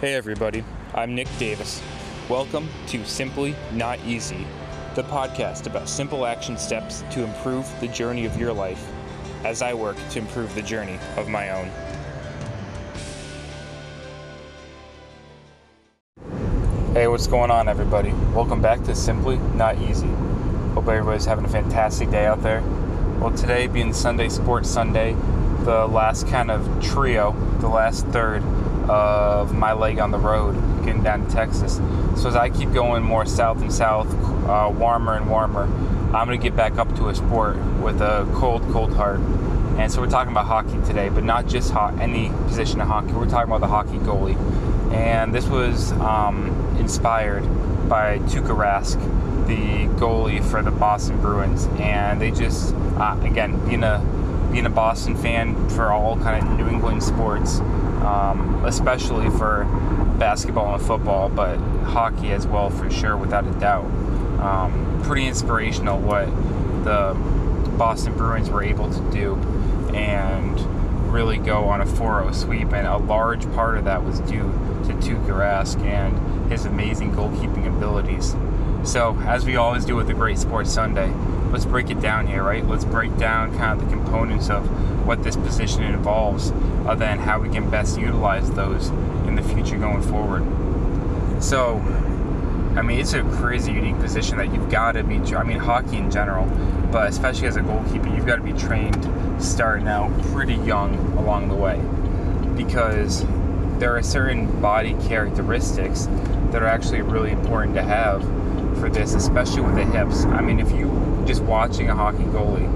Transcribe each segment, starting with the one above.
Hey everybody, I'm Nick Davis. Welcome to Simply Not Easy, the podcast about simple action steps to improve the journey of your life as I work to improve the journey of my own. Hey, what's going on, everybody? Welcome back to Simply Not Easy. Hope everybody's having a fantastic day out there. Well, today being Sunday Sports Sunday, the last kind of trio, the last third of my leg on the road getting down to Texas. So as I keep going more south and south, uh, warmer and warmer, I'm going to get back up to a sport with a cold, cold heart. And so we're talking about hockey today, but not just ho- any position of hockey. We're talking about the hockey goalie. And this was um, inspired by Tuukka Rask, the goalie for the Boston Bruins. And they just, uh, again, being a being a Boston fan for all kind of New England sports, um, especially for basketball and football, but hockey as well for sure, without a doubt. Um, pretty inspirational what the Boston Bruins were able to do and really go on a 4-0 sweep, and a large part of that was due to Tuukka and his amazing goalkeeping abilities. So, as we always do with the Great Sports Sunday, let's break it down here, right? Let's break down kind of the components of what this position involves, uh, then how we can best utilize those in the future going forward. So, I mean, it's a crazy unique position that you've got to be. I mean, hockey in general, but especially as a goalkeeper, you've got to be trained starting out pretty young along the way, because there are certain body characteristics that are actually really important to have for this, especially with the hips. I mean, if you just watching a hockey goalie,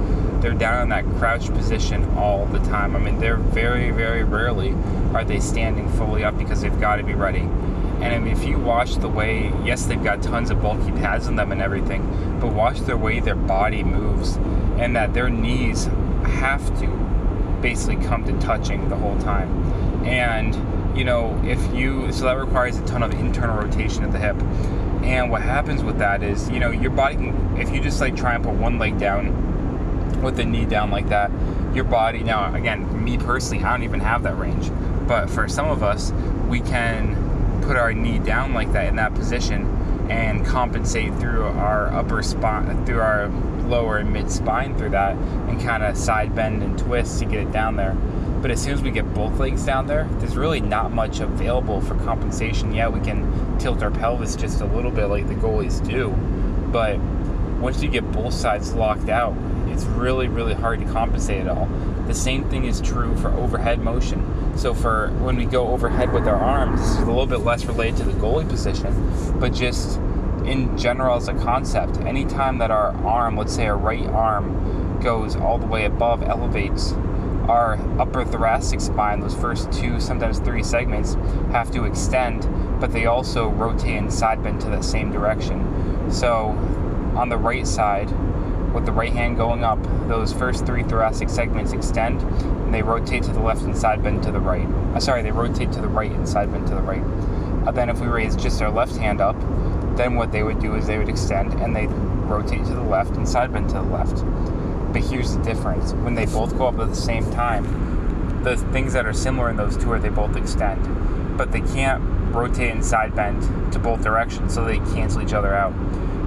they're down in that crouched position all the time. I mean, they're very, very rarely are they standing fully up because they've got to be ready. And I mean, if you watch the way, yes, they've got tons of bulky pads in them and everything, but watch the way their body moves and that their knees have to basically come to touching the whole time. And, you know, if you, so that requires a ton of internal rotation of the hip. And what happens with that is, you know, your body can, if you just like try and put one leg down with the knee down like that, your body, now again, me personally, I don't even have that range. But for some of us, we can put our knee down like that in that position and compensate through our upper spine, through our lower and mid spine through that, and kind of side bend and twist to get it down there. But as soon as we get both legs down there, there's really not much available for compensation. Yeah, we can tilt our pelvis just a little bit like the goalies do, but once you get both sides locked out, it's really, really hard to compensate at all. The same thing is true for overhead motion. So for when we go overhead with our arms, this is a little bit less related to the goalie position, but just in general as a concept, anytime that our arm, let's say our right arm, goes all the way above, elevates, our upper thoracic spine, those first two, sometimes three segments, have to extend, but they also rotate and side bend to the same direction. So on the right side, with the right hand going up, those first three thoracic segments extend and they rotate to the left and side bend to the right. Uh, sorry, they rotate to the right and side bend to the right. Uh, then if we raise just our left hand up, then what they would do is they would extend and they rotate to the left and side bend to the left. But here's the difference. When they both go up at the same time, the things that are similar in those two are they both extend. But they can't rotate and side bend to both directions, so they cancel each other out.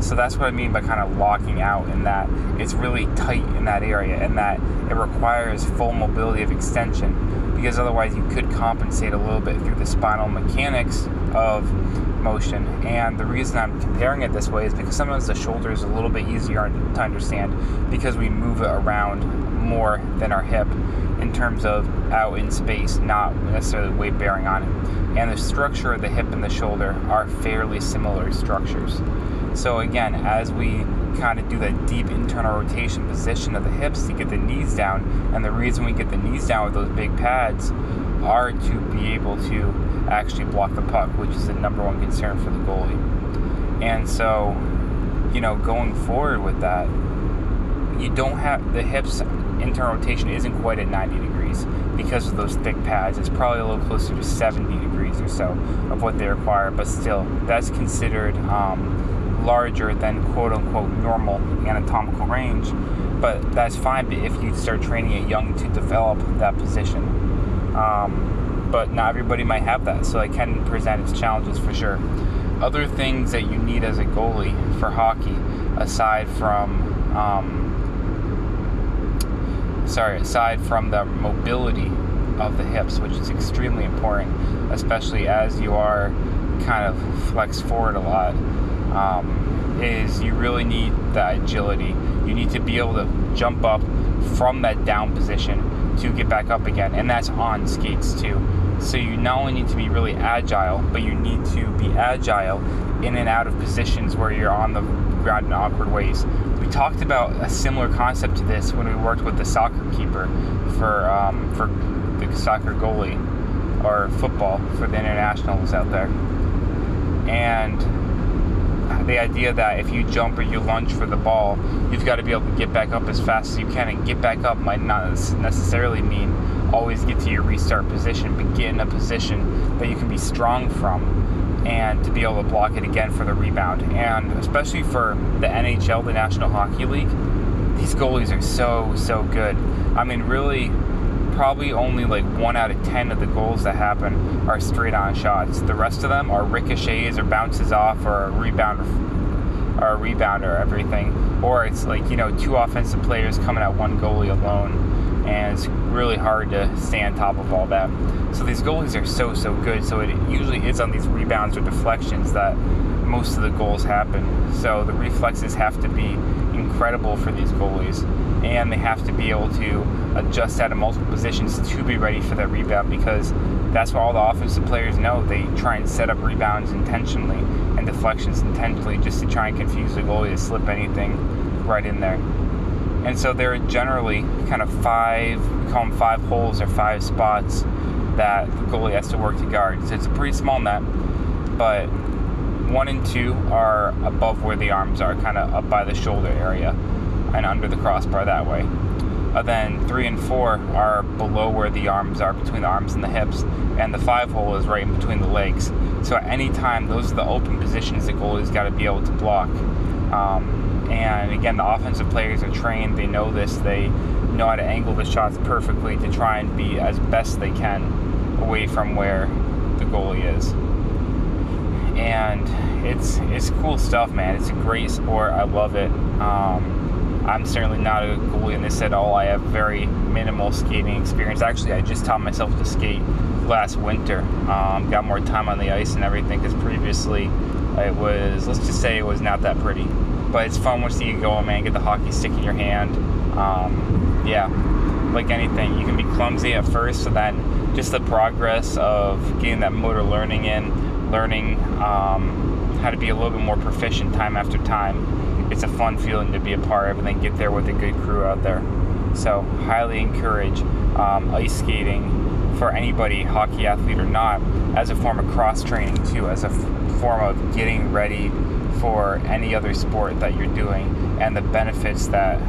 So that's what I mean by kind of locking out in that it's really tight in that area and that it requires full mobility of extension because otherwise you could compensate a little bit through the spinal mechanics of motion. And the reason I'm comparing it this way is because sometimes the shoulder is a little bit easier to understand because we move it around more than our hip in terms of out in space, not necessarily weight bearing on it. And the structure of the hip and the shoulder are fairly similar structures. So again, as we kind of do that deep internal rotation position of the hips to get the knees down, and the reason we get the knees down with those big pads are to be able to actually block the puck, which is the number one concern for the goalie. And so, you know, going forward with that, you don't have the hips internal rotation isn't quite at 90 degrees because of those thick pads. It's probably a little closer to 70 degrees or so of what they require, but still, that's considered um, larger than quote unquote normal anatomical range. But that's fine if you start training it young to develop that position. Um, but not everybody might have that, so it can present its challenges for sure. Other things that you need as a goalie for hockey, aside from um, sorry, aside from the mobility of the hips, which is extremely important, especially as you are kind of flex forward a lot, um, is you really need the agility. You need to be able to jump up from that down position to get back up again, and that's on skates too. So you not only need to be really agile, but you need to be agile in and out of positions where you're on the ground in awkward ways. We talked about a similar concept to this when we worked with the soccer keeper for um, for the soccer goalie or football for the internationals out there. And the idea that if you jump or you lunge for the ball, you've got to be able to get back up as fast as you can. And get back up might not necessarily mean always get to your restart position, but get in a position that you can be strong from and to be able to block it again for the rebound. And especially for the NHL, the National Hockey League, these goalies are so, so good. I mean, really, probably only like one out of ten of the goals that happen are straight on shots. The rest of them are ricochets or bounces off or a rebound or a rebounder or everything. Or it's like, you know, two offensive players coming at one goalie alone. And it's really hard to stay on top of all that. So these goalies are so, so good. So it usually is on these rebounds or deflections that most of the goals happen. So the reflexes have to be incredible for these goalies, and they have to be able to adjust out of multiple positions to be ready for that rebound because that's what all the offensive players know. They try and set up rebounds intentionally and deflections intentionally just to try and confuse the goalie to slip anything right in there. And so there are generally kind of five, we call them five holes or five spots that the goalie has to work to guard. So it's a pretty small net, but one and two are above where the arms are, kind of up by the shoulder area and under the crossbar that way. Uh, then three and four are below where the arms are, between the arms and the hips, and the five hole is right in between the legs. So at any time, those are the open positions the goalie's got to be able to block. Um, and again, the offensive players are trained; they know this. They know how to angle the shots perfectly to try and be as best they can away from where the goalie is and it's it's cool stuff, man. It's a great sport. I love it. Um, I'm certainly not a goalie in this at all. I have very minimal skating experience. Actually, I just taught myself to skate last winter. Um, got more time on the ice and everything because previously it was, let's just say, it was not that pretty. But it's fun once you get going, man. Get the hockey stick in your hand. Um, yeah, like anything, you can be clumsy at first, so then just the progress of getting that motor learning in learning um, how to be a little bit more proficient time after time. It's a fun feeling to be a part of and then get there with a good crew out there. So, highly encourage um, ice skating for anybody, hockey athlete or not, as a form of cross training too, as a f- form of getting ready for any other sport that you're doing and the benefits that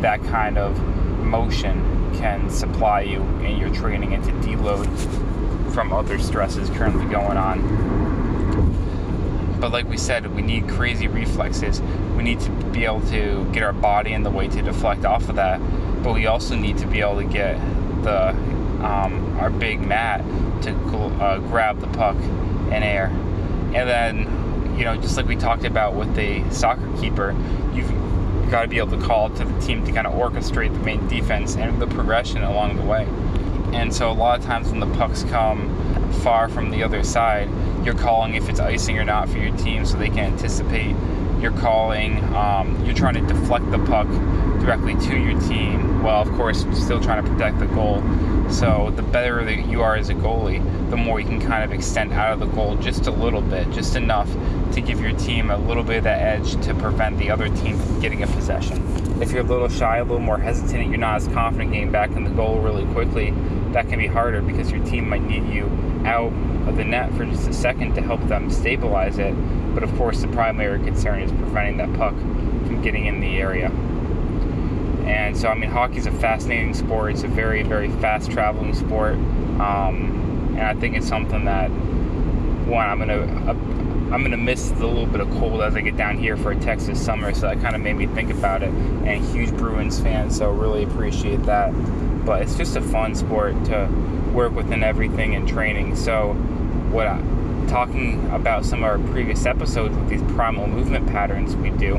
that kind of motion can supply you in your training and to deload from other stresses currently going on. But like we said, we need crazy reflexes. We need to be able to get our body in the way to deflect off of that. But we also need to be able to get the um, our big mat to uh, grab the puck in air. And then, you know, just like we talked about with the soccer keeper, you've got to be able to call to the team to kind of orchestrate the main defense and the progression along the way. And so a lot of times when the pucks come far from the other side, you're calling if it's icing or not for your team so they can anticipate. You're calling, um, you're trying to deflect the puck directly to your team while, of course, still trying to protect the goal. So, the better that you are as a goalie, the more you can kind of extend out of the goal just a little bit, just enough to give your team a little bit of that edge to prevent the other team from getting a possession. If you're a little shy, a little more hesitant, you're not as confident getting back in the goal really quickly, that can be harder because your team might need you out of the net for just a second to help them stabilize it. But of course, the primary concern is preventing that puck from getting in the area. And so, I mean, hockey is a fascinating sport. It's a very, very fast traveling sport. Um, and I think it's something that, one, I'm going to. Uh, I'm gonna miss the little bit of cold as I get down here for a Texas summer, so that kind of made me think about it. And huge Bruins fan, so really appreciate that. But it's just a fun sport to work within everything in training. So, what I, talking about some of our previous episodes with these primal movement patterns we do,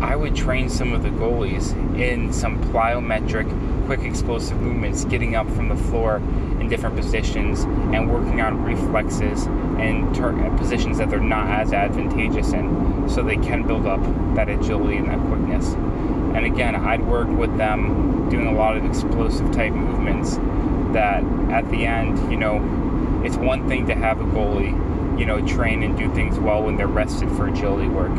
I would train some of the goalies in some plyometric, quick explosive movements, getting up from the floor in different positions and working on reflexes and ter- positions that they're not as advantageous in so they can build up that agility and that quickness. And again, I'd work with them doing a lot of explosive type movements that at the end, you know, it's one thing to have a goalie, you know, train and do things well when they're rested for agility work.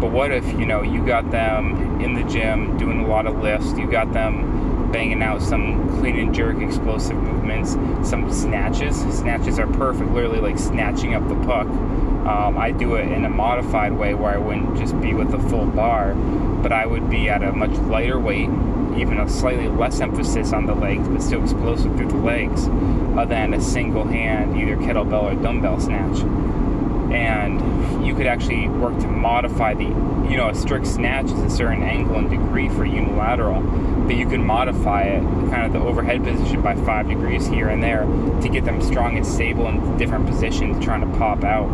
But what if, you know, you got them in the gym doing a lot of lifts, you got them banging out some clean and jerk explosive movements, some snatches. Snatches are perfect, literally like snatching up the puck. Um, I do it in a modified way where I wouldn't just be with a full bar, but I would be at a much lighter weight, even a slightly less emphasis on the legs, but still explosive through the legs, other than a single hand, either kettlebell or dumbbell snatch. And you could actually work to modify the, you know, a strict snatch is a certain angle and degree for unilateral, but you can modify it, kind of the overhead position by five degrees here and there to get them strong and stable in different positions, trying to pop out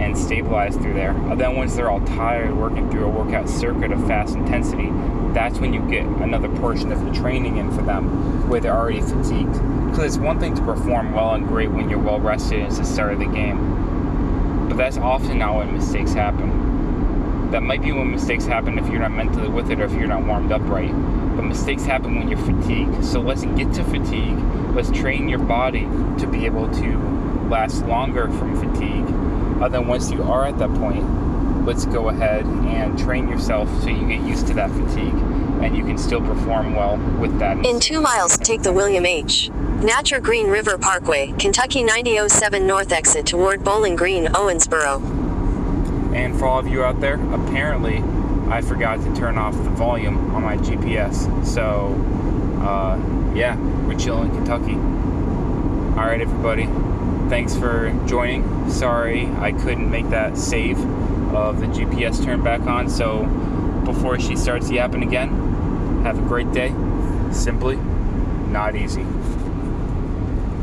and stabilize through there. And then once they're all tired working through a workout circuit of fast intensity, that's when you get another portion of the training in for them where they're already fatigued. Because it's one thing to perform well and great when you're well rested and it's the start of the game. But that's often not when mistakes happen. That might be when mistakes happen if you're not mentally with it or if you're not warmed up right. But mistakes happen when you're fatigued. So let's get to fatigue. Let's train your body to be able to last longer from fatigue. And then once you are at that point, let's go ahead and train yourself so you get used to that fatigue and you can still perform well with that. In two miles, take the William H. Natcher Green River Parkway, Kentucky 9007 North exit toward Bowling Green, Owensboro. And for all of you out there, apparently I forgot to turn off the volume on my GPS. So, uh, yeah, we're chilling in Kentucky. All right, everybody. Thanks for joining. Sorry I couldn't make that save of the GPS turned back on. So, before she starts yapping again, have a great day. Simply not easy.